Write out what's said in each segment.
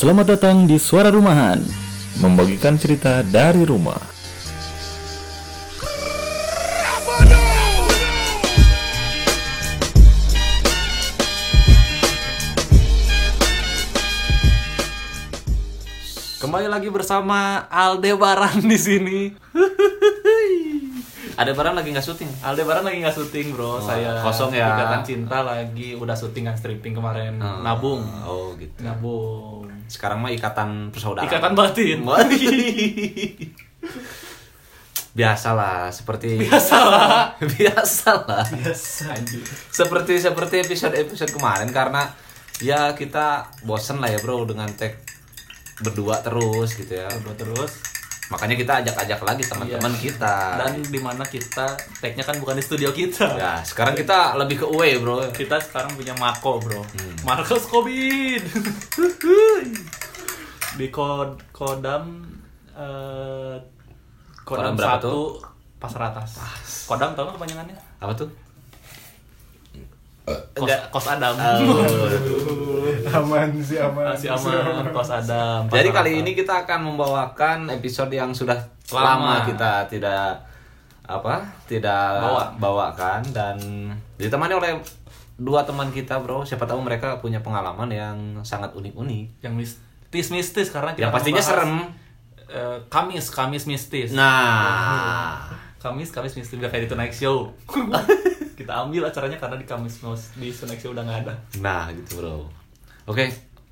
Selamat datang di Suara Rumahan, membagikan cerita dari rumah. Kembali lagi bersama Aldebaran di sini. Aldebaran lagi nggak syuting. Aldebaran lagi nggak syuting bro, saya kosong ya. Ikatan Cinta lagi udah syuting kan stripping kemarin, nabung, Oh gitu. nabung. Sekarang mah ikatan persaudaraan. Ikatan batin. Biasalah seperti Biasalah. biasalah. Biasa. Seperti seperti episode episode kemarin karena ya kita bosen lah ya bro dengan tag berdua terus gitu ya. Bro terus Makanya kita ajak-ajak lagi teman-teman kita. dan di mana kita tagnya kan bukan di studio kita. ya sekarang kita lebih ke away bro. Kita sekarang punya Mako bro, Hmm. Marcos Kobin. di kod kodam eh, kodam, Kodam satu tuh? pasar atas. Kodam tau nggak kepanjangannya? Apa tuh? Kos, kos Adam. aman sih aman Masih aman, kos Adam. Jadi Pasar kali Atas. ini kita akan membawakan episode yang sudah Lama. lama kita tidak apa tidak Bawa. bawakan dan ditemani oleh dua teman kita bro siapa tahu mereka punya pengalaman yang sangat unik-unik yang mistis-mistis karena kita yang pastinya serem eh, Kamis, Kamis mistis. nah Kamis, Kamis mistis udah kayak di Tonight Show. kita ambil acaranya karena di Kamis Mas- di Show udah nggak ada. nah gitu bro oke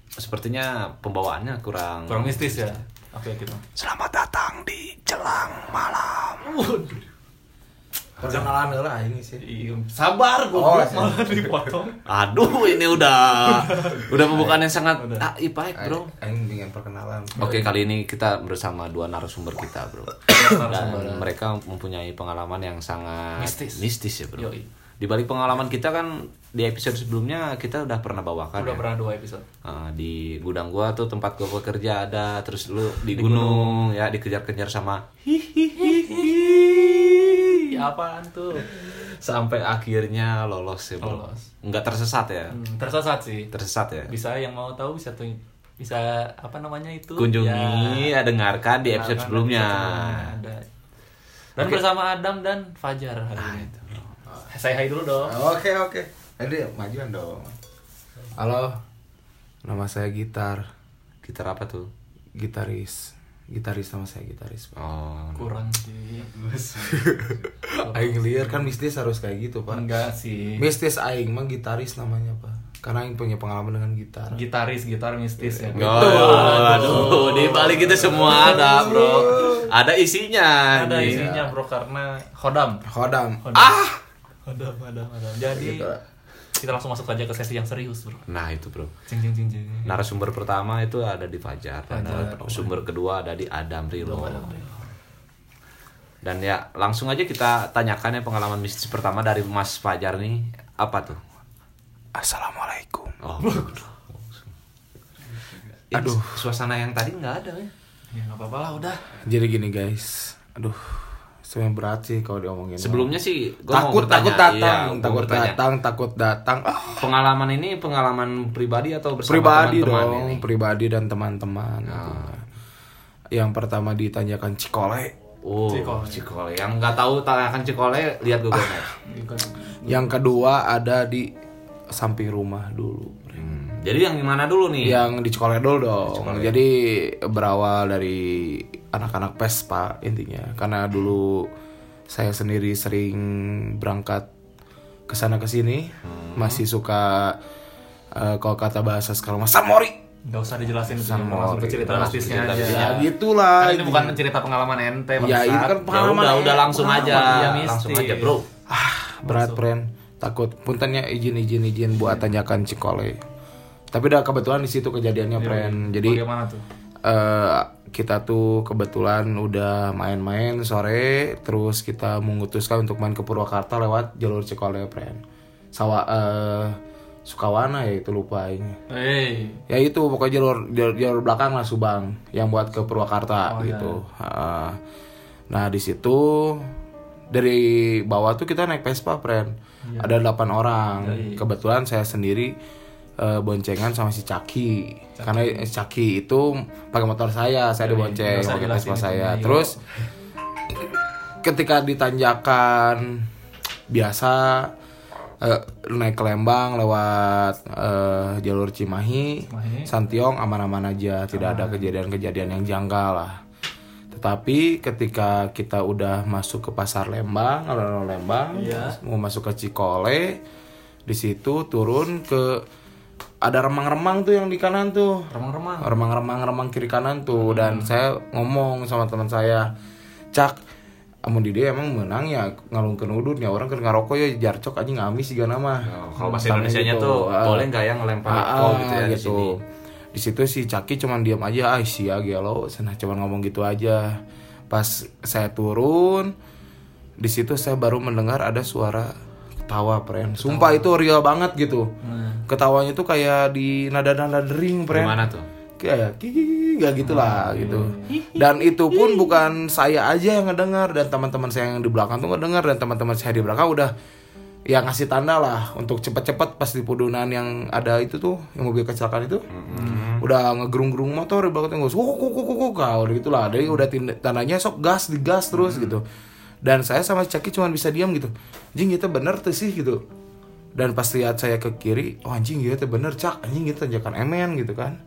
sepertinya pembawaannya kurang Kurang mistis ya. Oke kita. selamat datang di jelang malam perkenalan lah ini sih Iya, sabar gue Oh, malah dipotong. aduh ini udah udah pembukaan yang sangat ah, baik bro Aing ingin perkenalan Oke kali ini kita bersama dua narasumber kita bro dan mereka mempunyai pengalaman yang sangat Mistis. mistis ya bro. Yoi. Di balik pengalaman kita kan di episode sebelumnya kita udah pernah bawakan Udah ya. pernah dua episode. Ah, di gudang gua tuh tempat gua bekerja ada terus lu di, gunung, ya dikejar-kejar sama Ih, apaan tuh? sampai akhirnya lolos ya. Lolos. Nggak tersesat ya. Hmm, tersesat sih. Tersesat ya. Bisa yang mau tahu bisa tuh bisa apa namanya itu? Kunjungi, ya, dengarkan di episode sebelumnya. ada. Dan bersama Adam dan Fajar hari Nah, ini. Saya hai dulu dong. oke oke ini majuan dong halo nama saya gitar Gitar apa tuh? gitaris gitaris nama saya gitaris pak Oh, Kurang sih. Aing liar kan mistis harus kayak gitu pak Enggak sih. mistis Aing mah gitaris namanya pak karena Aing punya pengalaman dengan gitar Gitaris, gitar mistis ya. Oh, aduh, di balik itu semua ada, Bro. Ada isinya. Ada isinya bro karena hodam. Hodam Ah. Hodam, hodam, hodam. Jadi Gitu. kita langsung masuk aja ke sesi yang serius bro. Nah, itu, Bro. Cing cing cing cing. Narasumber pertama itu ada di Fajar, dan Fajar. sumber kedua ada di Adam Rilo. Adam Dan ya, langsung aja kita tanyakan ya pengalaman mistis pertama dari Mas Fajar nih. Apa tuh? assalamualaikum Oh. Aduh. Aduh, suasana yang tadi nggak ada ya. Ya nggak apa-apa lah udah. jadi gini guys aduh sebenarnya berat sih kalau diomongin Sebelumnya sih gua mau takut bertanya, takut datang iya, takut bertanya. datang takut datang ah Pengalaman ini pengalaman pribadi atau bersama pribadi teman-teman dong ini? pribadi dan teman-teman yang pertama ditanyakan Cikole Oh, Cikole. Cikole. Yang nggak tahu tanyakan Cikole, lihat Google Maps. yang kedua ada di samping rumah dulu Hmm, Jadi yang mana dulu nih? yang di Cikole dulu dong jadi berawal dari anak-anak pes pak intinya. Karena dulu saya sendiri sering berangkat ke sana ke sini masih suka eh, kalau kata bahasa sekarang mas samori. Nggak usah dijelasin Sama langsung ke cerita cerita aja. ya gitulah Kan ini bukan cerita pengalaman ente Ya, ini kan Ya pengalaman udah, udah eh, langsung aja. Iya, langsung aja, Bro. ah berat friend. Takut. Puntennya izin izin izin buat tanyakan Cikole. Tapi udah kebetulan di situ kejadiannya friend. jadi Bagaimana tuh? eh kita tuh kebetulan udah main-main sore terus kita memutuskan untuk main ke Purwakarta lewat jalur Cikole friend sawah eh Sukawana ya itu lupa ini. Hei, ya itu pokoknya jalur jalur, jalur belakang lah Subang yang buat ke Purwakarta Oh, iya. gitu. Ah. nah di situ dari bawah tuh kita naik Vespa friend ada delapan orang. Yoi. kebetulan saya sendiri eh, boncengan sama si Caki. Karena si Caki itu pakai motor saya, saya dibonceng nggak usah pakai Vespa saya. Ayo. Terus ketika ditanjakan biasa eh, naik ke Lembang lewat eh, jalur Cimahi, Cimahi. Santiong aman-aman aja, tidak ada kejadian-kejadian yang janggal lah. Tetapi ketika kita udah masuk ke pasar Lembang, alun-alun Lembang, Iya. mau masuk ke Cikole, di situ turun ke ada remang-remang tuh yang di kanan tuh. Remang-remang. Remang-remang remang kiri kanan tuh. Dan saya ngomong sama teman saya cak amun di dia emang menang ya ngalungkeun udut ya orang keur ngarokok ya jarcok anjing ngamis juga nama. Oh, kalau bahasa Indonesianya tuh boleh nggak ya ngelempar rokok gitu ya di sini? di situ si Caki cuman diam aja ah sia gelo. Sana cuman ngomong gitu aja. Pas saya turun di situ saya baru mendengar ada suara ketawa pren. Sumpah itu real banget gitu. Ketawanya tuh kayak di nada-nada dering pren. Gimana tuh? kayak kiki gak gitulah gitu. Dan itu pun bukan saya aja yang ngedengar dan teman-teman saya yang di belakang tuh ngedengar dan teman-teman saya di belakang udah ya ngasih tanda lah untuk cepet-cepet pas di pudunan yang ada itu tuh yang mobil kecelakaan itu. Udah ngegerung-gerung motor di belakang gue kuk kuk kuk kuk kau gitu lah. Jadi udah tandanya sok gas digas terus gitu dan saya sama Caki cuma bisa diam gitu. Anjing kita bener tuh sih gitu. Dan pas lihat saya ke kiri oh anjing gitu bener cak. Anjing gitu tanjakan emen gitu kan.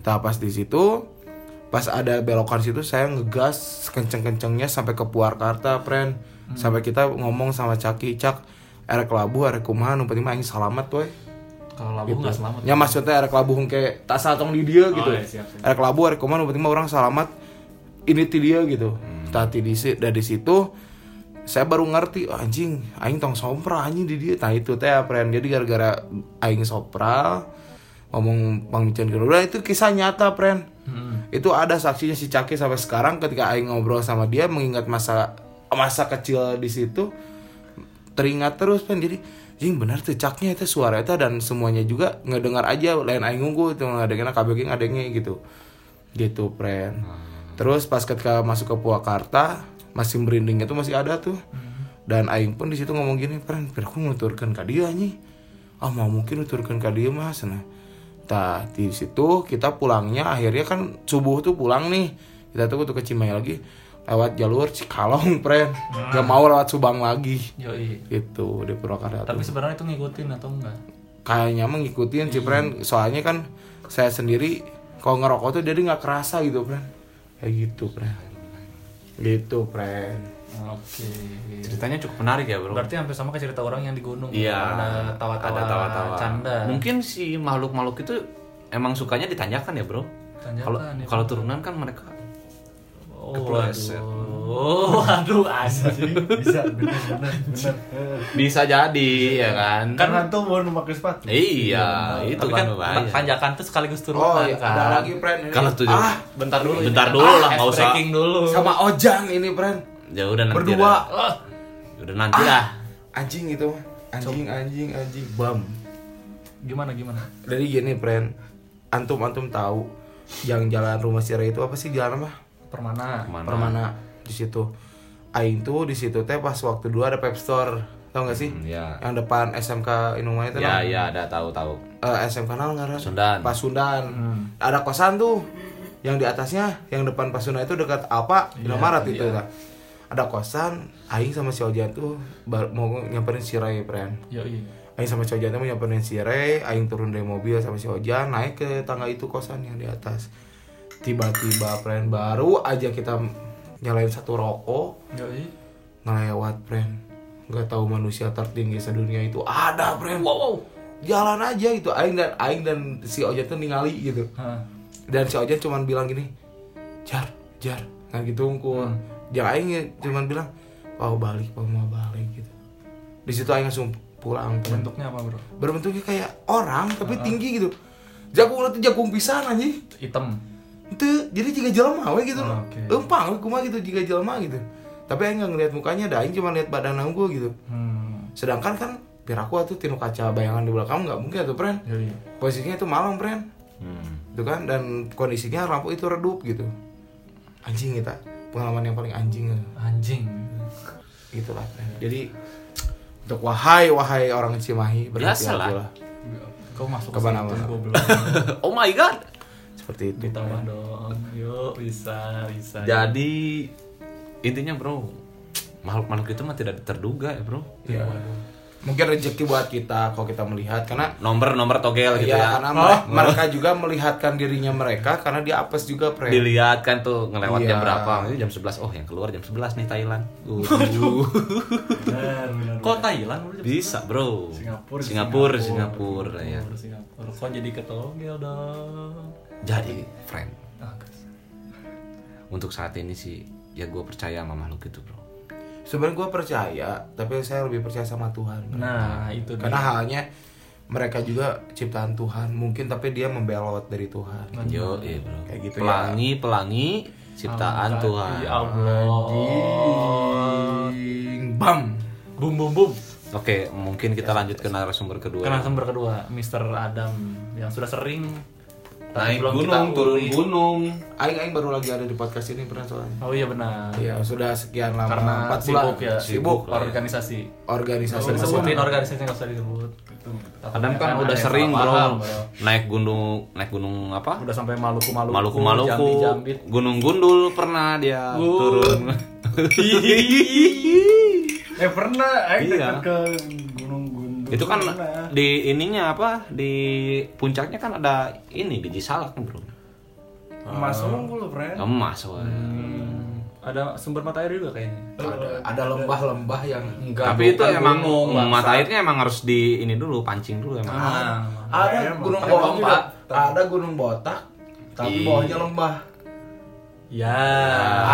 Nah pas di situ pas ada belokan situ saya ngegas kenceng-kencengnya sampai ke Purwakarta friend. Sampai kita ngomong sama Caki cak erek labu erek kumaha nu penting mah aing salamat tuh kalau labu nggak selamat. Ya maksudnya erek labu kayak tak satong di dia gitu. iya, siap, siap. Erek labu erek kumaha nu penting mah orang salamat ini ti dia gitu. Tadi di dari situ saya baru ngerti oh, anjing aing tong sompra anjing di dia. Nah itu teh friend. Jadi gara-gara aing sopra ngomong pamikiran gitu. Udah itu kisah nyata friend. Itu ada saksinya si Caki sampai sekarang ketika aing ngobrol sama dia mengingat masa masa kecil di situ teringat terus kan jadi jing benar tuh caknya itu suara itu dan semuanya juga ngedengar aja lain aing unggul itu ngadengnya KBG ngadengnya gitu gitu pren terus pas ketika masuk ke Purwakarta masih merindingnya tuh masih ada tuh. Dan aing pun di situ ngomong gini pren pren aku nuturkan ke dia nih. Ah mau mungkin nuturkan ke dia mas. Nah Tah, di situ kita pulangnya akhirnya kan subuh tuh pulang nih. Kita tuh tuh ke Cimahi lagi lewat jalur Cikalong pren gak mau lewat Subang lagi. Yoi. gitu di Purwakarta Tapi sebenarnya itu ngikutin atau enggak? kayaknya mah ngikutin sih Pren soalnya kan saya sendiri kalau ngerokok tuh jadi nggak kerasa gitu Pren kayak gitu Pren gitu Pren Oke. Ceritanya cukup menarik ya bro. Berarti hampir sama kayak cerita orang yang di gunung. Iya. Ada tawa-tawa. Ada tawa-tawa. Canda. Mungkin si makhluk-makhluk itu emang sukanya ditanyakan ya bro. Kalau ya. kalau turunan kan mereka Oh, kepleset. Oh, aduh anjing. Bisa bener bener bener. bisa jadi ya kan. Kan hantu mau pakai sepatu. Iya, itu Tapi kan kan tanjakan tuh sekaligus turunan oh iya, kan. ada lagi Pren ini. Kalau tuh ah Bentar dulu. Bentar ini. dulu lah, Ah, nggak ice usah. breaking dulu. sama Ojang ini Pren Ya udah nanti. berdua dah. Ah, Udah nanti lah. anjing itu anjing anjing anjing bam gimana gimana? jadi gini Pren antum antum tahu yang jalan rumah Sira itu apa sih jalan apa Permana. Ke mana? Permana di situ aing tuh di situ teh pas waktu dulu ada Pep Store tau gak sih Hmm, ya. yang depan SMK Inuma itu Ya nah. ya ada tahu tahu. Eh, SMK nal nggak ada Pasundan. Pasundan ada kosan tuh yang di atasnya yang depan Pasundan itu dekat apa Indomaret itu kan ada kosan Aing sama si Ojan tuh bar- mau nyamperin si Ray friend Yoi. Aing sama si Ojan tuh mau nyamperin si Ray Aing turun dari mobil sama si Ojan naik ke tangga itu kosan yang di atas tiba-tiba friend baru aja kita nyalain satu rokok Yoi. ngelewat friend nggak tahu manusia tertinggi sedunia itu ada friend wow, wow. jalan aja gitu. Aing dan aing dan si Ojan tuh ningali gitu. Dan si Ojan cuman bilang gini jar jar. Nggak gitu unggul jangan aing ya cuman bilang mau balik mau mau balik gitu. Di situ aing langsung pulang. Friend. Bentuknya apa, Bro? berbentuknya kayak orang tapi tinggi gitu. Jagung itu jagung pisan anjing. Hitam. Itu jadi jika jelema we gitu Oh, oke. lempang we kumaha gitu jika jelema gitu tapi aing nggak ngeliat mukanya dah aing cuma lihat badan unggul gitu Hmm. sedangkan kan biar aku tuh tinu kaca bayangan di belakang nggak mungkin tuh friend Yoi. posisinya itu malam friend Hmm. itu kan dan kondisinya lampu itu redup gitu anjing kita pengalaman yang paling anjing Anjing. gitulah jadi untuk wahai wahai orang Cimahi berhati-hatilah Kau masuk Ke goblok. oh my god Seperti itu. Ditambah dong. Yuk, bisa, bisa. jadi intinya bro makhluk-makhluk itu mah tidak terduga ya bro Ya. Mungkin rezeki buat kita kalau kita melihat karena nomor nomor togel gitu ya, ya, karena mere- mereka juga melihatkan dirinya mereka karena dia apes juga pre. dilihat kan tuh ngelewat jam Iya. berapa ini jam 11 oh yang keluar jam 11 nih Thailand Uh, Benar, benar. Kok Thailand? Bro? bisa bro Singapura, Singapura Singapura ya Singapura, Singapura. Kok jadi ketogel dong? Jadi friend untuk saat ini sih ya gue percaya sama makhluk itu bro Sebenarnya gue percaya, tapi saya lebih percaya sama Tuhan. Nah, itu dia. Karena halnya mereka juga ciptaan Tuhan, mungkin tapi dia membelot dari Tuhan. yo iya bro Kayak gitu ya. pelangi pelangi ciptaan Angkat, Tuhan Ya Allah. Anjing. Bam. Bum bum bum. oke mungkin kita lanjut ke narasumber kedua Karena sumber kedua, Mr. Adam yang sudah sering naik belum kita gunung turun gunung Aing aing baru lagi ada di podcast ini pernah soalnya. Oh iya benar. Iya, sudah sekian lama Karena 4 bulan. sibuk ya, Sibuk lah ya. organisasi. organisasi. Usah disebutin organisasinya nggak usah disebut. Adam kan udah sering bro naik gunung naik gunung apa Udah sampai Maluku Maluku. Maluku Maluku. Gunung Gundul pernah dia Uh. turun Eh pernah, eh Iya. dekat ke Gunung. Itu kan Pernah. di ininya apa di puncaknya kan ada ini biji salak kan bro Mas Unggul, friend. emas wah. Hmm, ada sumber mata air juga kayaknya. Ada, ada lembah-lembah yang Enggak. tapi itu emang gunung, mata airnya emang harus di ini dulu pancing dulu emang Ah, ada Emang. gunung Ada botak ada gunung botak tapi Iya. bawahnya lembah Ya.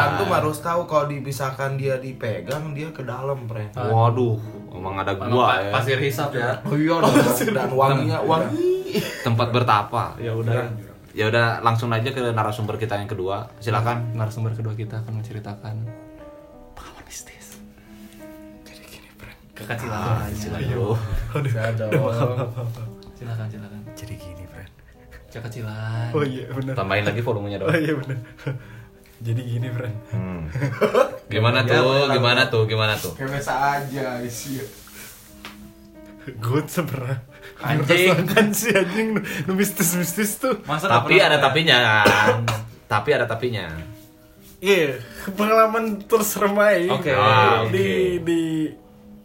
antum harus tahu kalau dipisahkan dia dipegang dia ke dalam pre waduh emang ada gua pa- ya pasir hisap ya. oh iya dong. dan wanginya wangi tempat bertapa Ya udah. ya udah langsung aja ke narasumber kita yang kedua silakan Narasumber kedua kita akan menceritakan pengalaman mistis. Kekecilan. Bro. Silakan, silakan. Jadi gini, friend. Kekecilan. Oh iya, benar. tambahin lagi volumenya Oh dong iya, benar. Jadi gini, friend. Hmm. gimana tuh? gimana tuh? Gimana tuh? Kayak biasa aja isi Gue sebenernya. Anjing. Merasakan sih anjing? Nu mistis-mistis tuh. Masa tapi pernah- ada tapinya kan? Tapi ada tapinya. Iya, pengalaman terserem aja. Oke. Ah, oke. Di, di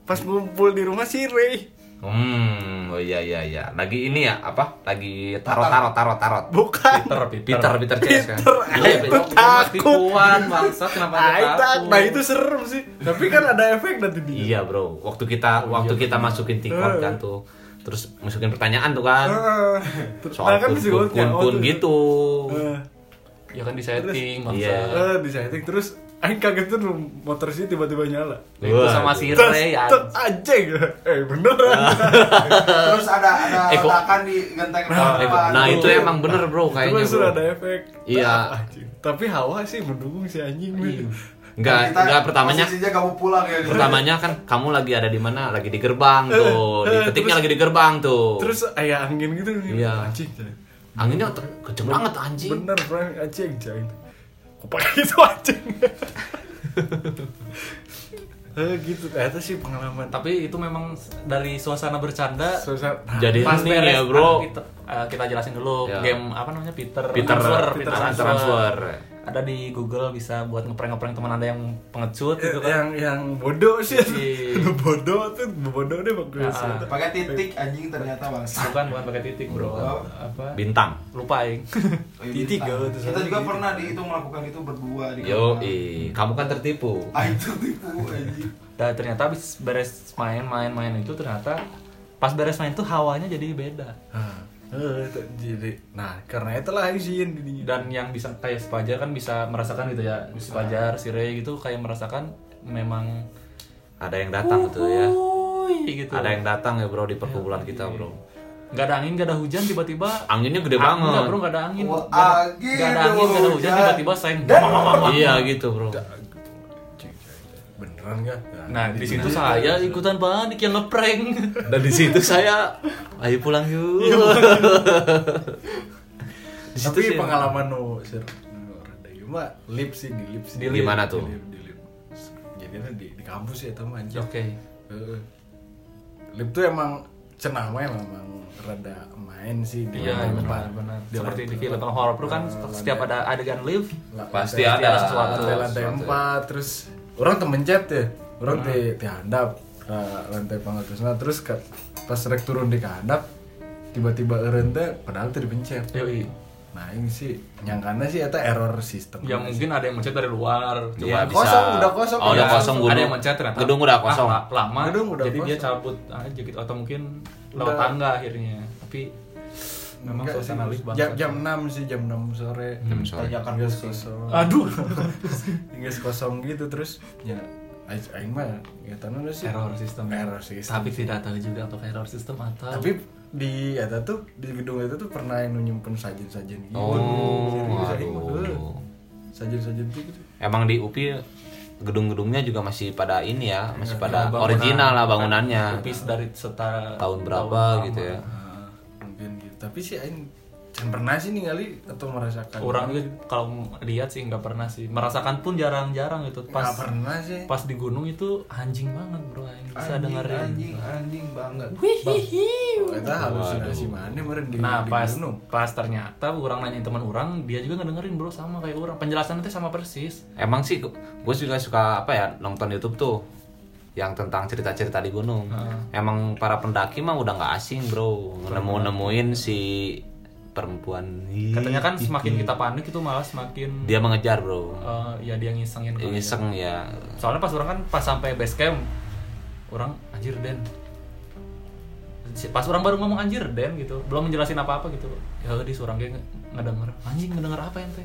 Pas ngumpul di rumah si Ray hmm oh iya iya iya. Lagi ini ya apa? Lagi tarot tarot tarot tarot. Bukan. Peter, Peter. Peter CS kan? Peter, iya itu Peter. takut. Tipuan, bangsat kenapa dia itu- takut? Nah itu serem sih. Tapi kan ada efek nanti dia iya bro. Waktu kita waktu kita masukin tiktok kan tuh terus masukin pertanyaan tuh kan. Ah, soal kan kun kun kun, oh, kun tuh. gitu. Eh, Ya kan di setting. Iya. eh, di setting terus Aing kaget tuh motor sih tiba-tiba nyala. Itu sama si Ray ya. anjing. Eh beneran. Terus ada ada Eh, kok- ledakan di genteng nah, depan. Nah itu emang bener bro Itu kayaknya bro. ada efek. Iya. Ah. Tapi hawa sih mendukung si anjing Iya. enggak enggak pertamanya kamu pulang ya. pertamanya kan kamu lagi ada di mana? Lagi di gerbang tuh. Di Eh, ketiknya terus- lagi di gerbang tuh. Terus ayah angin gitu Iya. Anjing anginnya kenceng banget anjing. Bener Frank. Anjing pakai itu anjing. Eh gitu. Ternyata sih pengalaman. Tapi itu memang dari suasana bercanda Susah jadi pas hening beres. ya bro. Kita, eh, kita jelasin dulu Ya. game apa namanya? Peter Peter transfer, Peter transfer. transfer Ada di Google bisa buat ngeprank-ngeprank teman Anda yang pengecut gitu kan. yang yang bodoh sih Iya. bodoh tuh bodoh deh Ah, waktu itu pakai titik anjing ternyata bang Bukan bukan pakai titik, Bro. Oh. Apa? bintang Lupa aing. Titik, oh, itu kita salah. juga pernah di itu melakukan itu berdua di yo kamar. kamu kan tertipu ah itu tipu anjing Dan ternyata habis beres main main main itu ternyata pas beres main tuh hawanya jadi beda. Ah, eh, itu jadi nah karena itulah izin di Dan yang bisa kayak si Fajar kan bisa merasakan gitu ya. Si Fajar, si Ray gitu kayak merasakan memang ada yang datang tuh ya. Gitu. ada yang datang ya bro di perkumpulan kita bro. Gak ada angin, gak ada hujan, tiba-tiba anginnya gede Ah, Enggak banget bro, gak ada angin. Gak ada- angin Gak ada angin, gak ada hujan, hujan. tiba-tiba saya iya gitu bro beneran kan? Nah di situ saya ikutan panik yang ngeprank. Dan di situ saya ayo pulang yuk. Di situ tapi sih pengalaman no sir no, rada gimana lip sih di lip sih. Di lip. Gimana tuh? di lip, di lip. di, di kampus ya teman anjing. Oke. Heeh. lip tuh emang cenah mah memang rada main sih di Iya lantai benar benar. Di Seperti di film horor kan setiap ada adegan lift la- Pasti ada. sesuatu. lantai lantai empat terus orang temen chat ya orang di di handap ke lantai pangatusna terus ke, pas rek turun di handap tiba-tiba eureun teh padahal teh dipencet Yoi. nah ini sih nyangkana sih eta error sistem Ya mungkin ada yang mencet dari luar. Cuma bisa. kosong, udah kosong. Oh, udah Iya, kosong ada gedung. yang mencet ternyata. Gedung udah kosong. Ah, la- lama. Gedung udah jadi dia kosong. cabut aja gitu atau mungkin lewat tangga akhirnya. Tapi memang Enggak suasana sih. lift banget. jam, jam 6 sih jam 6 sore Jam sore. tanyakan gas kosong Aduh. gas kosong gitu terus ya aing mah ya tahu sih Error sistem. error sistem Tapi tidak tahu juga apakah error sistem atau tapi di eta tuh di gedung itu tuh pernah yang nyimpen sajen-sajen gitu Oh, Serius, aing mah, sajen-sajen tuh gitu Emang di UPI gedung-gedungnya juga masih pada ini ya, masih pada bangunan- original lah bangunannya. Tipis dari setara Tahun berapa tahun gitu lama. ya. Tapi sih aing can pernah sih ningali atau merasakan Orang juga kalau lihat sih nggak pernah sih. Merasakan pun jarang-jarang gitu. Pas Nggak pernah sih pas di gunung itu anjing banget bro. Yang bisa dengerin. anjing anjing banget Wihihi. Oh, eta halusinasi mana meren di, Nah di pas gunung pas ternyata orang nanyain teman orang dia juga ngedengerin bro sama kayak orang penjelasannya itu sama persis Emang sih gue juga suka apa ya nonton YouTube tuh yang tentang cerita-cerita di gunung. Emang para pendaki mah udah nggak asing bro, nemu-nemuin si perempuan. Katanya kan semakin kita panik itu malah semakin dia mengejar bro, eh, ya dia ngisengin kali ya. iseng ya. soalnya pas orang kan pas sampai base camp orang anjir den. Pas orang baru ngomong anjir den gitu. Belum menjelasin apa apa gitu. Ya di seorang kayak nge- ngedenger. Anjing ngedenger apa ente?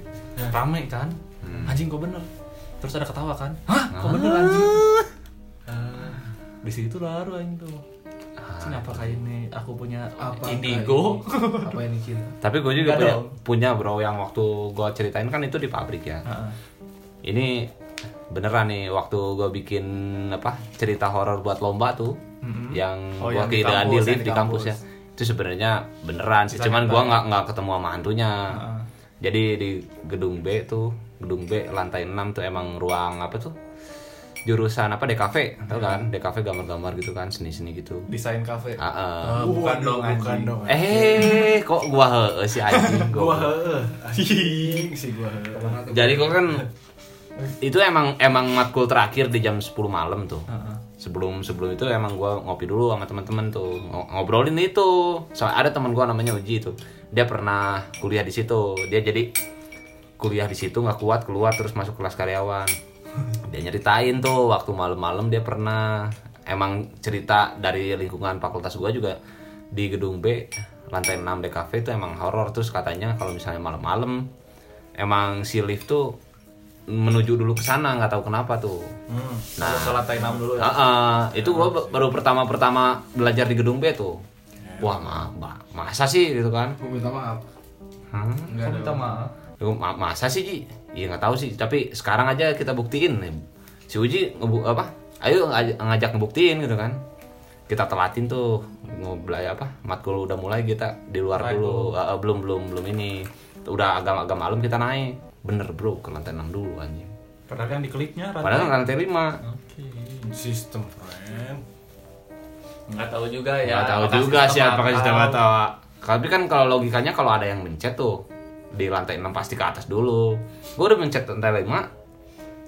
Rame kan. Anjing kok bener? Terus ada ketawa kan. Hah? Kok bener anjing? Ah, di situ lalu anjing tuh Anjing apakah ini aku punya indigo apa ini kita Tapi gue juga punya, dong. punya bro yang waktu gue ceritain kan itu di pabrik ya. Heeh. Ini beneran nih waktu gue bikin apa cerita horor buat lomba tuh, yang Oh, gue yang di kira di kampus, yang lift di di kampus ya. Itu sebenarnya beneran sih, cuman gue nggak nggak ketemu sama hantunya. Jadi di gedung B tuh, gedung B lantai 6 tuh emang ruang apa tuh? Jurusan apa DKV, tau kan? DKV gambar-gambar gitu kan, seni-seni gitu. desain cafe Ah, ah. Oh, bukan dong bukan dong Eh, kok gua heeh si anjing gua gua. heeh anjing sih gua heeh Jadi gua kan itu emang emang matkul terakhir di jam 10 malam tuh. Sebelum sebelum itu emang gua ngopi dulu sama teman-teman tuh Ngo- ngobrolin itu. Soalnya ada teman gua namanya Uji itu. Dia pernah kuliah di situ. Dia jadi kuliah di situ nggak kuat keluar terus masuk kelas karyawan. Dia nyeritain tuh waktu malam-malam dia pernah emang cerita dari lingkungan fakultas gua juga di gedung B lantai 6 DKV itu emang horor terus katanya kalau misalnya malam-malam emang si lift tuh menuju dulu ke sana nggak tahu kenapa tuh. nah ke lantai 6 dulu ya Ah, ah, itu gua ba- baru pertama-pertama belajar di gedung B tuh. Wah, ma ma- masa sih gitu kan? aku minta maaf Hah? Kok minta maaf masa sih Ji? Iya nggak tahu sih, tapi sekarang aja kita buktiin nih. Si Uji ngebu apa? Ayo ngaj- ngajak ngebuktiin gitu kan. Kita telatin tuh ngobrol apa? Matkul udah mulai kita di luar dulu. Ah, ah, belum belum belum ini. Udah agak agak malam kita naik. Bener bro ke lantai 6 dulu anjing. padahal kan di kliknya Padahal kan lantai 5. Oke. sistem friend Nggak tahu juga ya. Ya, tahu juga sih apakah sistem atau tapi kan kalau logikanya kalau ada yang mencet tuh di lantai 6 pasti ke atas dulu. Gue udah mencet lantai 5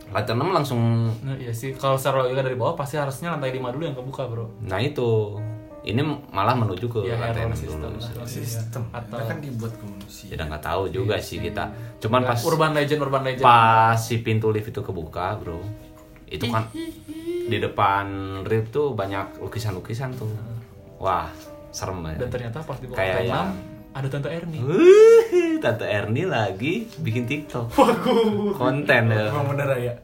lantai 6 langsung Nah, iya sih. Kalau secara logika dari bawah pasti harusnya lantai 5 dulu yang kebuka, Bro. nah itu ini malah menuju ke Ya, lantai 6 sistem. dulu. sistem Atau Kita kan dibuat komunikasi Ya udah nggak tahu juga sih kita. Cuman pas urban legend, urban legend. pas si pintu lift itu kebuka, Bro. Itu kan di depan lift tuh banyak lukisan-lukisan tuh. Wah, serem ya. Dan ternyata pas di bawah Kayak lantai yang- 6 ada Tante Erni. Tante Erni lagi bikin TikTok. Konten ya. emang bener ya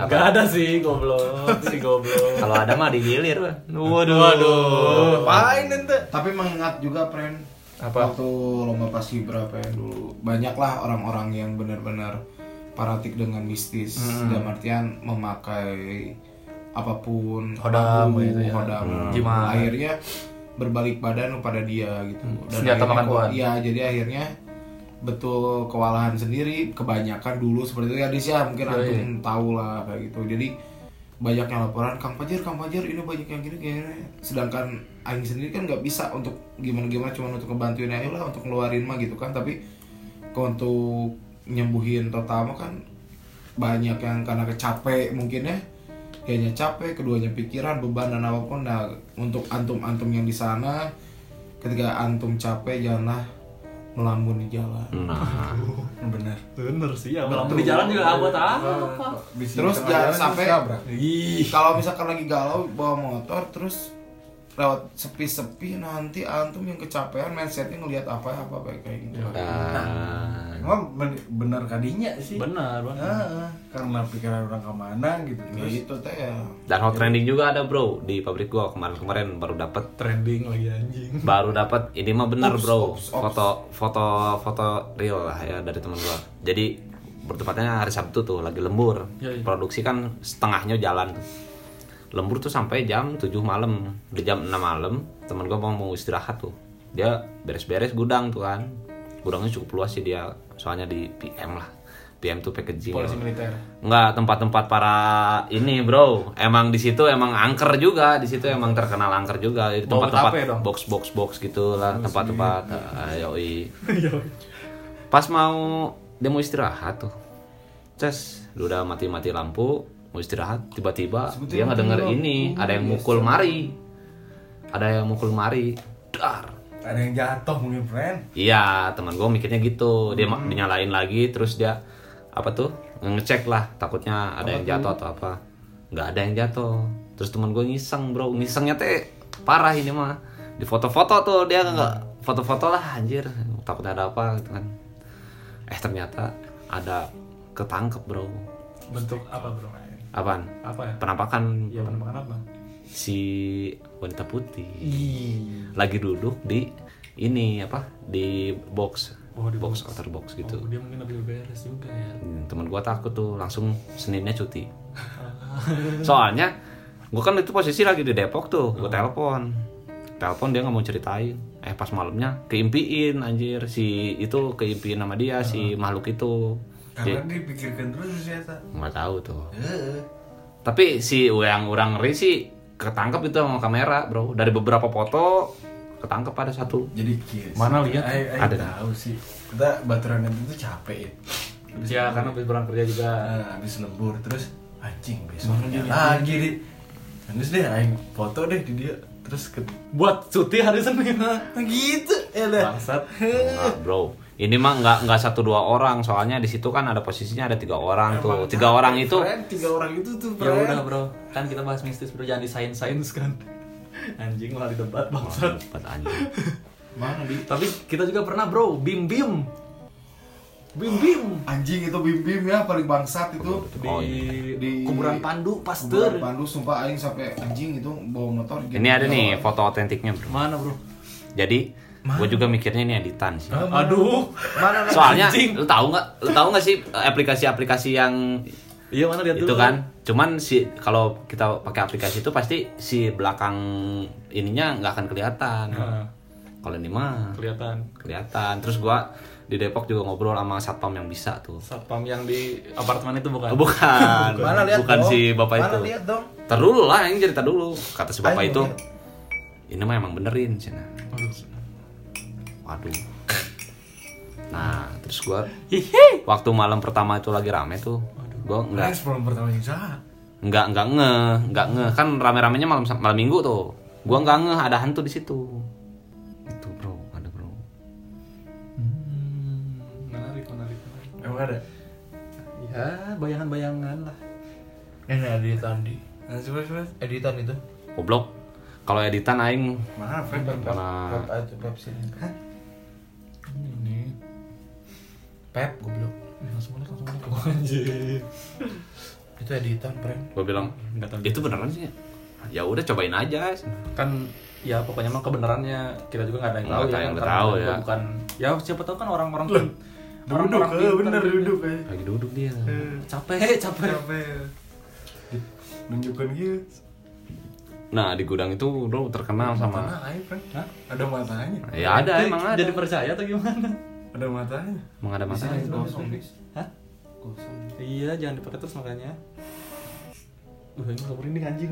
Gak ada sih, goblok. si goblok. Kalau ada mah digilir. Waduh. Waduh. ngapain ente tapi mengingat juga friend Apa? waktu lomba pasti berapa ya dulu banyaklah orang-orang yang benar-benar fanatik dengan mistis dalam artian memakai apa pun Hodam paku, gitu ya. hodam Jimat. akhirnya berbalik badan kepada dia gitu Senjata akhirnya makan tuan. iya jadi akhirnya betul kewalahan sendiri kebanyakan dulu seperti itu. Ya Dis ya mungkin Iya, antum tahu lah kayak gitu. Jadi banyak yang laporan Kang Fajar Kang Fajar ini banyak yang gini gini. Sedangkan Aing sendiri kan nggak bisa untuk gimana gimana cuma untuk ngebantuin aja lah untuk ngeluarin mah gitu kan. Tapi untuk nyembuhin total mah kan banyak yang karena kecapek mungkin ya. Kayaknya capek keduanya pikiran beban dan apa pun. Nah untuk antum antum yang di sana ketika antum capek janganlah melamun di jalan. Nah, bener. Bener sih ya. Melamun di jalan juga buat apa? Terus jangan jalan sampai- kalau misalkan lagi galau bawa motor terus lewat sepi-sepi nanti antum yang kecapean mindsetnya ngelihat apa apa kayak kayak gitu. Nah, emang ben- bener kadinya sih. Benar benar. Heeh, karena pikiran orang ke mana gitu ya terus itu teh ya. Dan hot trending juga ada bro di pabrik gua. Kemarin-kemarin baru dapat trending lagi anjing. Baru dapat ini mah bener Ops, bro. ops, ops. foto foto foto real lah ya dari temen gua. Jadi bertepatnya hari Sabtu tuh lagi lembur. Iya, iya. produksi kan setengahnya jalan. Tuh lembur tuh sampai jam 7 malam. Di jam 6 malam temen gua mau mau istirahat tuh. Dia beres-beres gudang tuh kan. Gudangnya cukup luas sih dia soalnya di PM lah PM tuh packaging polisi militer Enggak, tempat-tempat para ini, Bro. Emang di situ emang angker juga, di situ emang terkenal angker juga. Itu Bawa tempat-tempat box box box gitu lah, tempat-tempat. Ah, yoi. Pas mau dia mau istirahat tuh. Ces, udah mati-mati lampu, mau istirahat, tiba-tiba dia nggak denger ini, ada yang mukul mari. Ada yang mukul mari. Dar. Ada yang jatuh mungkin friend Iya, teman gue mikirnya gitu. Dia ma- dinyalain lagi, terus dia apa tuh ngecek lah, takutnya ada yang jatuh atau apa. Nggak ada yang jatuh. Terus teman gue ngiseng bro, ngisengnya teh parah ini mah. Di foto-foto tuh dia nggak foto-foto lah anjir, takutnya ada apa gitu kan. Eh ternyata ada ketangkep bro. bentuk apa bro Apaan? apa ya Penampakan ya penampakan apa si wanita putih. Lagi duduk di ini apa di box Oh, di box outer box gitu. Oh, dia mungkin lebih beres juga ya. Hmm, temen gua takut tuh langsung seninnya cuti. Soalnya gua kan itu posisi lagi di Depok tuh gua telepon. Telepon dia nggak mau ceritain. Eh pas malamnya keimpiin anjir si itu keimpiin sama dia si makhluk itu. Karena Jadi, dipikirkan terus ya tak nggak tahu tuh. Heeh. tapi si yang orang ngeri sih ketangkep itu sama kamera bro. Dari beberapa foto ketangkep ada satu. Jadi kies Mana lihat? Ay, ay, Ada. tahu sih. Kita baturan itu tuh capek ya. Ya karena habis pulang kerja juga. Nah, habis lembur terus anjing besok lagi di terus deh aing foto deh di dia. Terus ke buat cuti hari Senin. Gitu ya dah bangsat. Nah, bro ini mah nggak nggak satu dua orang soalnya di situ kan ada posisinya ada tiga orang tuh. Tiga orang itu Friend, tiga orang itu tuh ya udah bro. Kan kita bahas mistis bro. Jangan di sains sains kan. Anjing malah di debat bangsat. Empat anjing. Mana di tapi kita juga pernah bro. Bim bim. Bim bim. Anjing itu bim bim ya paling bangsat itu. Di, Oh, Di- kuburan Pandu Kuburan Pasteur Pandu sumpah aing sampai anjing itu bawa motor gitu. ini ada nih foto otentiknya bro. Mana bro? Jadi gue juga mikirnya ini editan sih. Aduh. Mana mana? Soalnya Anjing. lu tahu nggak? Lu tahu nggak sih aplikasi-aplikasi yang iya mana lihat itu dulu. kan? Cuman si kalau kita pakai aplikasi itu pasti si belakang ininya nggak akan kelihatan. Heeh. kalau ini mah kelihatan. kelihatan. Terus gua di Depok juga ngobrol sama satpam yang bisa tuh. Satpam yang di apartemen itu bukan? Oh, bukan. Mana lihat bukan dong? si bapak Mana itu. lihat dong? Dulu lah yang cerita dulu. Kata si bapak Ayo, itu lihat. ini mah emang benerin cina. Aduh. Waduh nah terus gua waktu malam pertama itu lagi rame tuh gua Enggak. nggak sebelum pertama yang sah. nggak nggak nge nggak nge kan rame-ramenya malam malam minggu tuh gua nggak nge ada hantu di situ itu bro ada bro Hmm, menarik menarik menarik Emang ada? ya bayangan-bayangan lah Ini editan di Nah, coba coba. editan itu. goblok kalau editan aing Mana sini. ini Pep goblok. langsung balik langsung balik anjir Itu editan, friend. gua bilang nggak tahu itu beneran sih ya udah cobain aja kan ya pokoknya mah kebenarannya kita juga nggak ada yang tahu ya yang karena tahu ya. bukan ya siapa tahu kan orang-orang Duduk, orang-orang eh, bener gitu. duduk eh. lagi duduk dia capek capek Capek. Nunjukkan gitu. nah di gudang itu bro terkenal sama Mana air, friend? Hah? Ada matanya. ya ada emang ada jadi percaya atau gimana Ada matanya. emang ada itu gosong. Hah? iya jangan dipakai terus makanya Uh, ini nggak merinding anjing.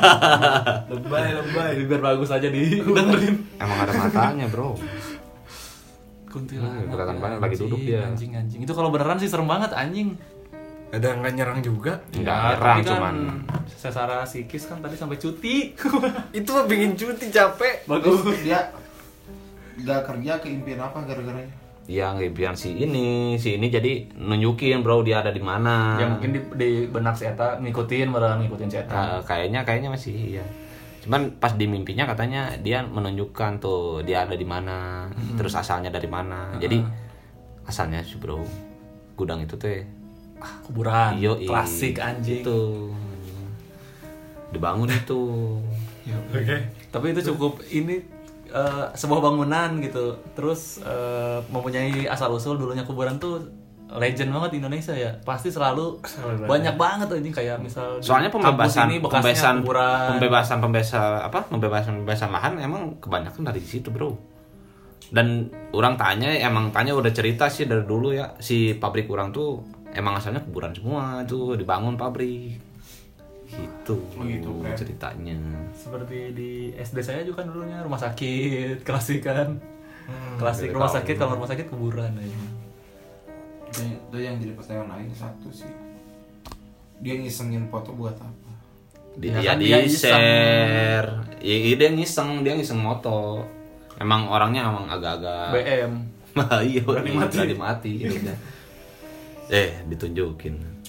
lebay lebay Biar bagus aja di dengerin. Emang ada matanya, Bro. Kuntilanak. Hmm, kelihatan ya, banget lagi duduk dia. Anjing anjing. Itu kalau beneran sih serem banget anjing. ada yang nggak nyerang juga Enggak Ya, nyerang kan cuman secara psikis kan tadi sampai cuti. itu mah bikin cuti capek bagus. dia nggak kerja keimpian apa gara-garanya Iya, impian si ini, si ini jadi nunjukin bro dia ada di mana. Ya mungkin di, di benak si Eta ngikutin beneran ngikutin si Eta. Eh, kayaknya kayaknya masih iya. Cuman pas di mimpinya katanya dia menunjukkan tuh dia ada di mana, terus asalnya dari mana. Jadi asalnya sih bro, gudang itu teh Kuburan. iyo Klasik anjing. Itu dibangun itu. oke Tapi itu cukup ini eh, sebuah bangunan gitu. Terus eh, mempunyai asal usul dulunya kuburan tuh legend banget di Indonesia ya. Pasti selalu banyak banget tuh ini kayak misal di Soalnya kampus pembebasan ini bekasnya pembebasan kuburan. pembebasan pembebasan apa pembebasan pembebasan lahan emang kebanyakan dari situ bro. Dan orang tanya emang tanya udah cerita sih dari dulu ya si pabrik orang tuh emang asalnya kuburan semua tuh dibangun pabrik gitu ceritanya. Seperti di SD saya juga kan dulunya rumah sakit, klasik kan. klasik rumah sakit kalau rumah sakit kuburan aja. itu, itu yang jadi pertanyaan lain satu sih. Dia ngisengin foto buat apa? Dia, Ya ya kan dia di share. Ya, iya, dia ngiseng dia ngiseng moto. Emang orangnya emang agak-agak BM. iya Berani mati. berani mati hidupnya. eh ditunjukin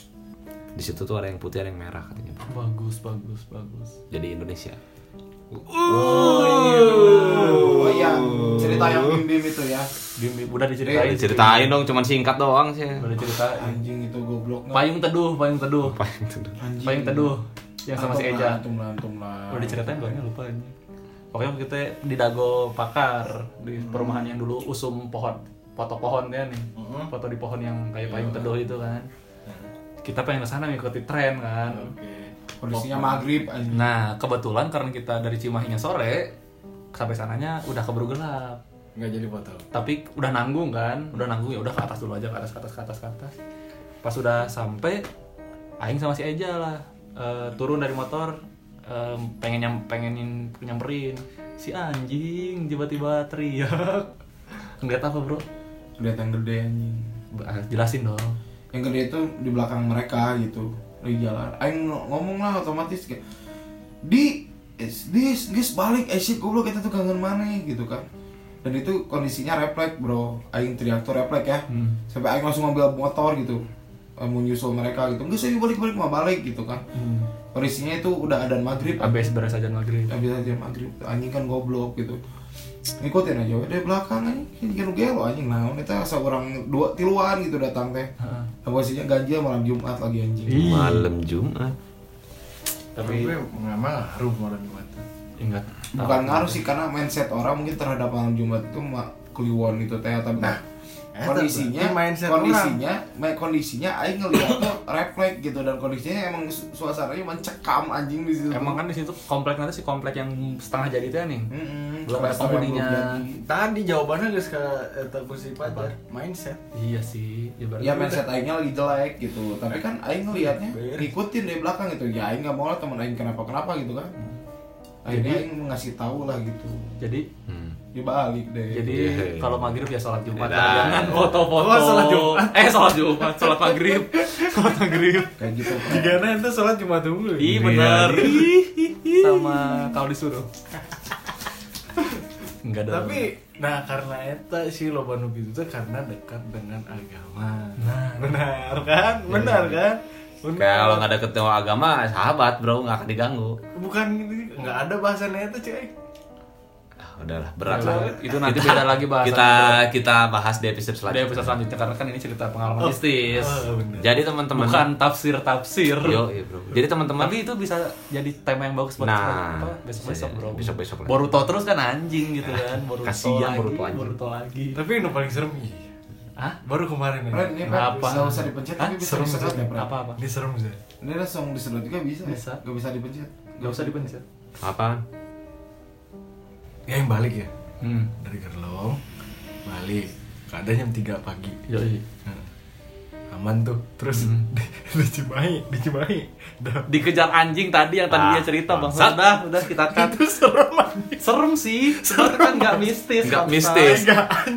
di situ tuh ada yang putih ada yang merah katanya Bagus, bagus, bagus. jadi Indonesia oh iya cerita yang bim bim itu ya Bim, udah diceritain. ceritain dong cuman singkat doang sih Udah diceritain. anjing itu goblok Payung teduh, payung teduh. apa itu anjing Payung teduh yang sama si Eja. antum lah antum lah Udah diceritain banyak lupa ini. Pokoknya kita di Dago Pakar di perumahan yang dulu usum pohon, foto pohon ya nih. Foto di pohon yang kayak payung teduh itu kan. Kita pengen ke sana ngikuti tren kan. kondisinya maghrib anjing Nah, kebetulan karena kita dari Cimahinya sore sampai sananya udah keburu gelap. nggak jadi foto Tapi udah nanggung kan, udah nanggung ya udah ke atas dulu aja ke atas ke atas ke atas ke atas. Pas udah sampai aing sama si Eja lah eh, turun dari motor eh, pengen nyam, pengen nyamperin si anjing tiba-tiba teriak. Ngeliat apa, Bro? lihat yang gede anjing Ba- Jelasin dong. Yang gede itu di belakang mereka gitu di jalan. Aing ng- ngomong lah otomatis kayak di dis dis balik eh shit goblok kita tuh kangen mana gitu kan. Dan itu kondisinya refleks bro. Aing teriak tuh refleks ya. Sampai aing langsung ngambil motor gitu eh, mau nyusul mereka gitu. Enggak saya balik balik mau balik gitu kan. Kondisinya itu udah adan maghrib. Abis beres aja maghrib. habis aja maghrib. Anjing kan goblok gitu ngikutin aja dari belakang anjing kan gelo anjing naon eta seorang dua tiluan gitu datang teh. Nah, posisinya ganjil malam Jumat lagi anjing. Malam Jumat. Tapi tapi nggak ngaruh malam jumat ingat. Bukan ngaruh sih karena mindset orang mungkin terhadap malam Jumat itu mak kliwon gitu teh tapi Eta kondisinya mindset kondisinya ma- kondisinya aing ngeliat tuh refleks gitu dan kondisinya emang su- suasananya mencekam anjing di situ. Emang kan di situ komplek nanti si komplek yang setengah jadi itu ya nih. Belum ada penghuninya. tadi jawabannya guys ke eta kursi pacar mindset. Iya sih, ya berarti Ya mindset aingnya lagi jelek gitu Tapi kan aing ngeliatnya ngikutin dari belakang gitu. Ya aing gak mau lah temen aing kenapa-kenapa gitu kan. Akhirnya Jadi- aing ngasih tahu lah gitu. Jadi Hmm. Dibalik deh jadi Iya. kalau maghrib ya sholat jumat lah. jangan foto-foto. Oh, sholat Jumat. Eh sholat jumat, sholat maghrib, sholat maghrib. Kayak gitu Jika itu sholat cuma tunggu Ih bener. Sama kalau disuruh. Enggak ada. tapi nah karena eta si loba nu gitu tuh karena dekat dengan agama Nah. benar kan benar kan Benar. kalau nggak deket sama agama sahabat bro nggak akan diganggu bukan gitu nggak ada bahasannya itu cuy ah, udahlah berat lah itu nanti beda lagi bahasan. kita kita bahas di episode Di selanjutnya episode selanjutnya karena kan ini cerita pengalaman mistis. oh, benar. jadi teman-teman Bukan tafsir-tafsir. yo iya, bro jadi teman-teman Tapi itu bisa jadi tema yang bagus buat Nah, apa, besok-besok bro. Besok-besok. Boruto terus kan anjing gitu kan. Boruto Kasian lagi, Boruto anjing. Boruto lagi. tapi yang paling serem. Hah? baru kemarin ya Ren, ini? Pak, bisa usah dipencet Hah? tapi bisa Serem, disedot serem. ya, Pren? Apa-apa? ini serem sih Ini langsung disedot juga bisa ya? Bisa. Gak bisa dipencet Gak usah dipencet. apa ya yang balik ya Hmm. dari Gerlong balik keadaan jam 3 pagi Yoi. Nah, aman tuh terus di, di Cimahi di Cimahi. Dikejar anjing tadi yang tadi Ah, dia cerita bang. Udah, udah kita cut. itu serem anjing Serem sih. Sebenarnya kan nggak mistis. Nggak mistis.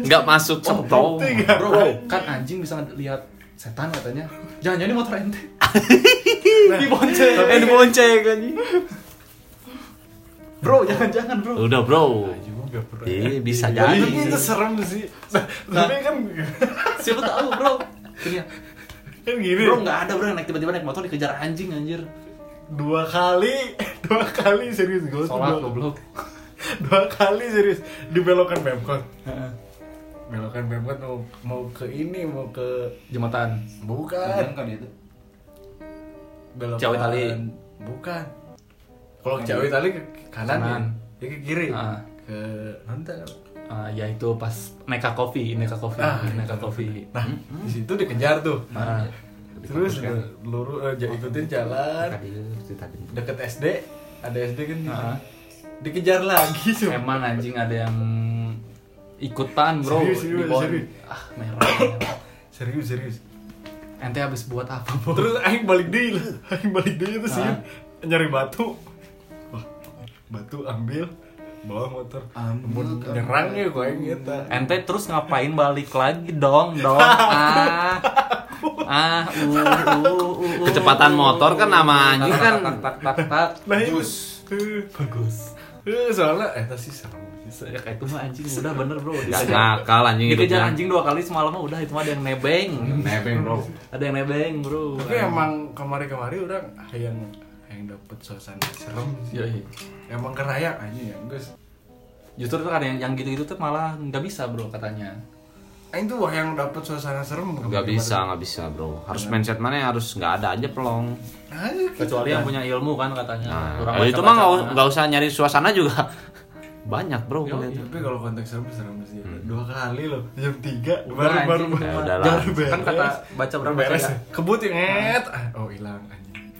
Nggak, masuk itu nggak. Bro, kan anjing bisa lihat setan katanya. Jangan-jangan ini motor ente. Dibonceng. Eh dibonceng anjing. Bro, jangan-jangan bro. Udah bro. juga bro Iya bisa tapi jadi. itu serem sih nah, tapi kan Siapa tahu bro. Ini ya. kan gini Bro nggak ada bro yang naik tiba-tiba naik motor dikejar anjing anjir. dua kali dua kali serius gue Sholat dua, goblok. dua kali serius dibelokan pemkot belokan pemkot mau mau ke ini mau ke Jembatan. bukan kan itu belokan Ciawi Tali. bukan kalau ke Ciawi Tali ke kanan, Kanan. ya, ya ke kiri Ah. ke nonton Ah, ya itu pas Neka Coffee, Neka Coffee, Ah, Neka Coffee. nah di situ dikejar tuh Ah, terus lurus eh, ja- ikutin jalan deket SD ada SD kan di Ah. dikejar lagi tuh Emang anjing ada yang ikutan bro Serius, serius, di pohon. serius. Ah merah. merah. serius serius Ente habis buat apa bro? terus aing balik deh aing balik deh itu sih Ah. nyari batu batu ambil bawa motor. Ambil, Mun nyerang ya gua aing eta Ente terus ngapain balik lagi dong dong? Ah ah uh, uh, uh, uh. Kecepatan motor kan sama anjing kan. tak tak tak tak. Nah itu. Bagus. Eh, bagus. Eh, soalnya eta sih serem ya kayak itu mah anjing udah bener bro. Gak dikejar ngakal anjing dikejar hidupnya. anjing dua kali semalam mah udah itu mah ada yang nebeng. Nebeng bro. ada yang nebeng bro. Tapi emang kemari-kemari orang yang yang dapet suasana serem. Sih Yoi. Emang keraya aja ya guys justru tuh ada yang yang gitu-gitu tuh malah nggak bisa bro katanya Aing tuh wah yang dapet suasana serem Gak bisa, gak bisa bro. Harus mindset mana ya harus nggak ada aja pelong. Nah, gitu. kecuali yang punya ilmu kan katanya Nah, Orang itu baca-baca mah nggak mah. nggak usah nyari suasana juga. Banyak bro. Yo, kalau itu. tapi kalau konteks serem serem sih Hmm. dua kali loh jam tiga baru baru baru Ya kan kata baca berapa beres ya kebut nget Ah, oh hilang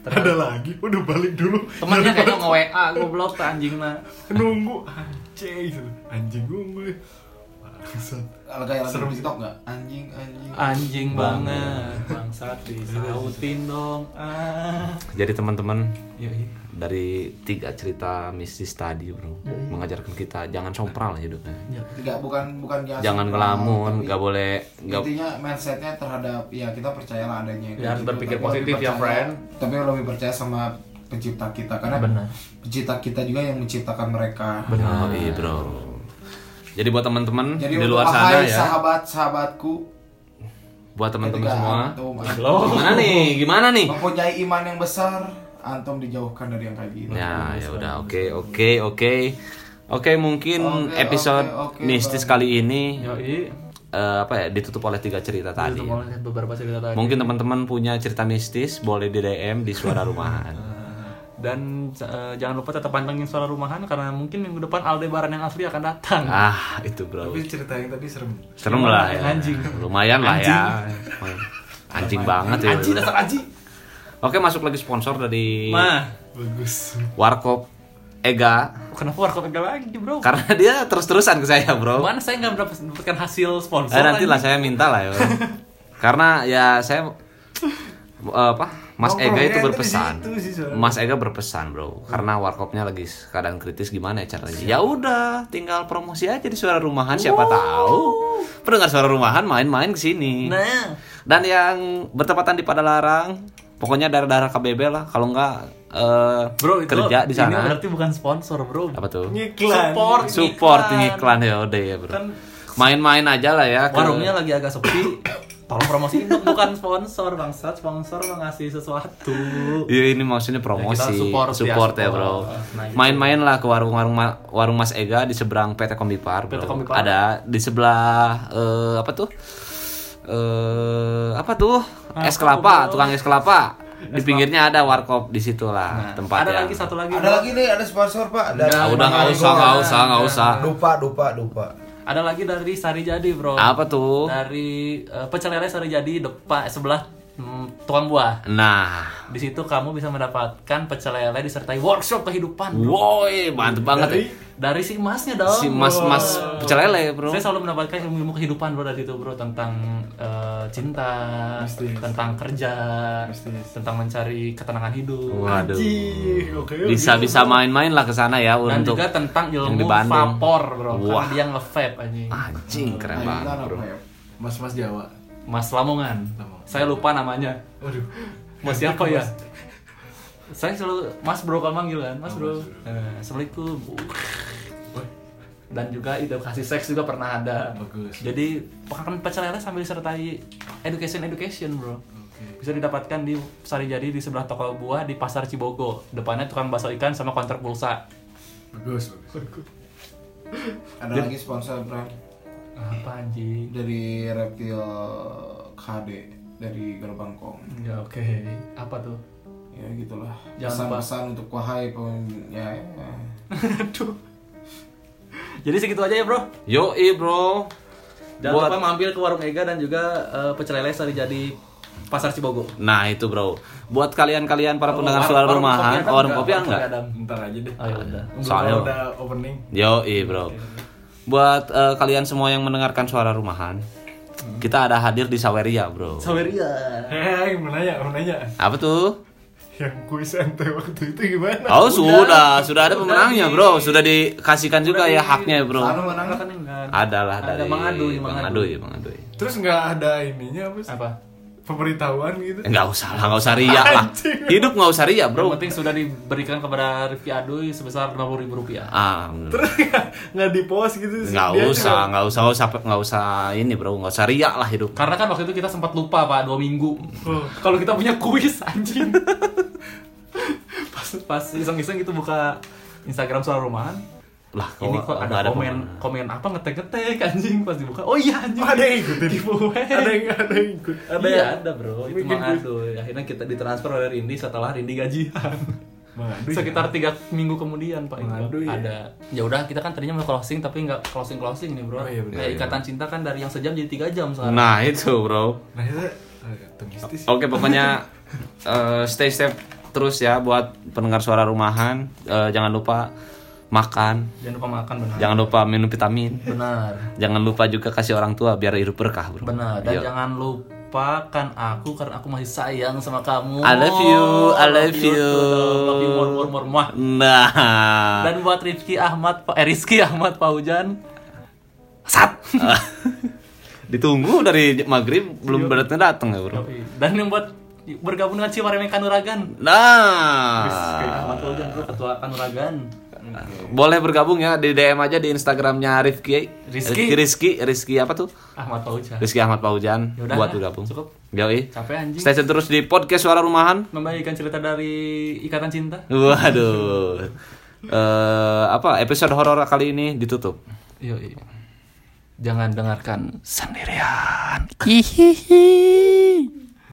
anjing ada lagi? Udah balik dulu. Temennya kayaknya nge WA goblok tuh anjing nah nunggu. Anjing anjing nunggu. Bangsat. Kalau kayak lagu TikTok nggak? Anjing, anjing. anjing banget. Bangsat disautin dong. Ah. Jadi teman-teman. Dari tiga cerita mistis tadi bro mengajarkan kita jangan sompral hidupnya. Nggak, bukan bukan dia Jangan ngelamun, nggak boleh nggak intinya mindsetnya terhadap ya kita percayalah adanya Ya, harus Gitu, berpikir tapi positif ya, percaya- friend. tapi lebih percaya sama pencipta kita karena Benar. pencipta kita juga yang menciptakan mereka Oh, iya bro. Jadi buat teman-teman jadi di luar sana ya, sahabat sahabatku buat teman-teman semua. Gimana nih? Gimana nih? mempunyai iman yang besar antum dijauhkan dari yang kayak gitu Ya, ya udah oke oke oke. Oke, mungkin Oke, episode oke, oke, mistis Bang. kali ini Yoi. eh, apa ya ditutup oleh tiga cerita tadi. Itu boleh beberapa cerita tadi. Mungkin teman-teman punya cerita mistis boleh di DM di suara rumahan. Dan eh, jangan lupa tetap pantengin suara rumahan karena mungkin minggu depan Aldebaran yang asli akan datang. Ah, itu bro. tapi cerita yang tadi serem Serem lah ya. anjing? Lumayan lah ya. Anjing banget ya. Anjing dasar anjing. Oke, masuk lagi sponsor dari Mah, bagus Warkop Ega kenapa warkop enggak lagi, Bro? karena dia terus-terusan ke saya, Bro. Mana saya nggak mendapat- mendapatkan hasil sponsor. Eh, nanti lah saya minta lah ya. Karena ya saya apa? Mas Ega itu berpesan. situ sih. Mas Ega berpesan, Bro. Karena warkopnya lagi keadaan kritis gimana ya caranya? Ya udah, tinggal promosi aja di suara rumahan siapa tahu. Pendengar suara rumahan main-main ke sini. Nah, Dan yang bertepatan di Padalarang, pokoknya daerah-daerah KBB lah. Kalau enggak eh, Bro, itu kerja di Ini sana. berarti bukan sponsor, Bro. Apa tuh? ngiklan Support, Support ngiklan. ngiklan ya udah ya, Bro. Kan Main-main aja lah ya. ke- warungnya lagi agak sepi. Tolong promosiin dong, bukan sponsor bangsat. Sponsor ngasih sesuatu. Iya ini maksudnya promosi, Ya, kita support ya, support ya, support. bro. Nah, gitu. Main-main lah ke warung-warung ma- warung Mas Ega di seberang PT Kombipar, bro. PT Kombipar. Ada di sebelah eh, apa tuh? Eh apa tuh? Ah, es kelapa, tukang es kelapa. Di pinggirnya ada warkop di situ lah Nah, tempatnya. ada lagi satu lagi. ada lagi nih ada sponsor pak dari Ah, udah nggak usah, nggak usah, nggak usah. dupa dupa dupa Ada lagi dari Sari Jadi, Bro. Apa tuh? Dari uh, pecel lele Sari Jadi depan sebelah mm, tukang buah. Nah, Di situ kamu bisa mendapatkan pecel lele disertai workshop kehidupan. Woi, mantep banget ya. Dari si emasnya dong. Si mas-mas pecel lele, Bro. Saya selalu mendapatkan ilmu-ilmu kehidupan bro dari itu bro tentang eh, cinta, tentang kerja, tentang mencari ketenangan hidup, Waduh. Ih, oke. Bisa-bisa main-main lah ke sana ya dan untuk juga tentang ilmu vapor bro, Wah. karena dia nge-vape anjing. anjing keren Nah, banget, itu Bro. ya? Mas-mas Jawa. Mas Lamongan. Lamongan. Saya lupa namanya. Waduh. Mas siapa ya? Saya selalu Mas Bro kalau manggil kan, Mas Bro. Eh, Assalamualaikum. Dan juga edukasi seks juga pernah ada. Bagus. Jadi pekan pecel lele sambil disertai education education bro. Bisa didapatkan di Sari Jadi di sebelah toko buah di Pasar Cibogo. Depannya tukang bakso ikan sama kontrak pulsa. Bagus, bagus. Ada lagi sponsor Bram Apa anjing? dari Reptil KD dari Gerbang Kong. Ya oke. Apa tuh? Ya gitulah. Jangan lupa. Pesan-pesan untuk wahai pem- ya, ya. Aduh. Jadi segitu aja ya bro. Yoi, Bro. Jangan Buat- lupa mampir ke warung Ega dan juga eh, pecel lele Sari Jadi Pasar Cibogo. Nah, itu, Bro. Buat kalian-kalian para Oh, pendengar suara warung rumahan, warung kopi enggak? Adam. Ntar aja deh. Oh ya udah. Soalnya- udah opening. Yoi, Bro. Buat eh, kalian semua yang mendengarkan suara rumahan, kita ada hadir di Saweria, Bro. Saweria. Hei, mau nanya, mau nanya. Apa tuh? Yang kuis ente waktu itu gimana? Oh, sudah, sudah ada pemenangnya, Bro. Sudah dikasihkan juga ya haknya, Bro. Anu menang Kan enggak. Ada lah Ada dari Bang Bang Aduy, Bang Aduy. Terus nggak ada ininya apa sih? Apa? Pemberitahuan gitu? Enggak usah lah, enggak usah ria lah. Hidup enggak usah ria, Yang Bro. penting sudah diberikan kepada Rifki Aduy sebesar 50 ribu rupiah. Ah. Terus nggak- nggak di post gitu sih? Nggak usah, nggak usah, nggak usah, nggak usah ini bro, nggak usah riak lah hidup. Karena kan waktu itu kita sempat lupa pak dua minggu. Oh. Kalau kita punya kuis anjing. pas pas iseng-iseng itu buka Instagram suara rumahan. Lah, Ini kok nggak ada, komen pemenang. komen apa ngetek-ngetek anjing pas dibuka. Oh iya anjing. Oh, ada yang ikutin. Giveaway. Ada yang ada yang ikut. Ada iya yang ada bro. Itu kuis. Aduy. Akhirnya kita ditransfer oleh Rindi setelah Rindi gajian. Mang Aduy. Sekitar tiga minggu kemudian pak Aduy, ya? ada. Ya udah kita kan tadinya mau closing tapi nggak closing closing nih bro. Oh, iya, benar, Kayak iya. ikatan cinta kan dari yang sejam jadi tiga jam sekarang. Nah itu bro. Nah itu. Oke pokoknya eh, stay safe terus ya buat pendengar suara rumahan. Eh, jangan lupa makan, Jangan lupa makan benar. jangan lupa minum vitamin, Benar. jangan lupa juga kasih orang tua biar hidup berkah bro. Benar. Dan Yo. jangan lupakan aku karena aku masih sayang sama kamu. I love you, I love you. Love you more more more. Nah, Dan buat Rifki Ahmad, eh, Rizky Ahmad Paujan, sat. Ditunggu dari maghrib belum berdatang datang ya bro. dan yang buat bergabung dengan Ciwareme Kanuragan. Rizky Nah, ketua Kanuragan. Boleh bergabung ya di DM aja di Instagramnya Rifki. Rizky. Rizky, Rizky apa tuh? Ahmad Paujan. Rizky Ahmad Paujan Yaudah, buat ya. bergabung. Cukup. Yoi. Capek anjing. Stay tune terus di podcast Suara Rumahan. Membagikan cerita dari Ikatan Cinta. Waduh. Eh apa episode horor kali ini ditutup. Yoi. Jangan dengarkan sendirian. Hihihi.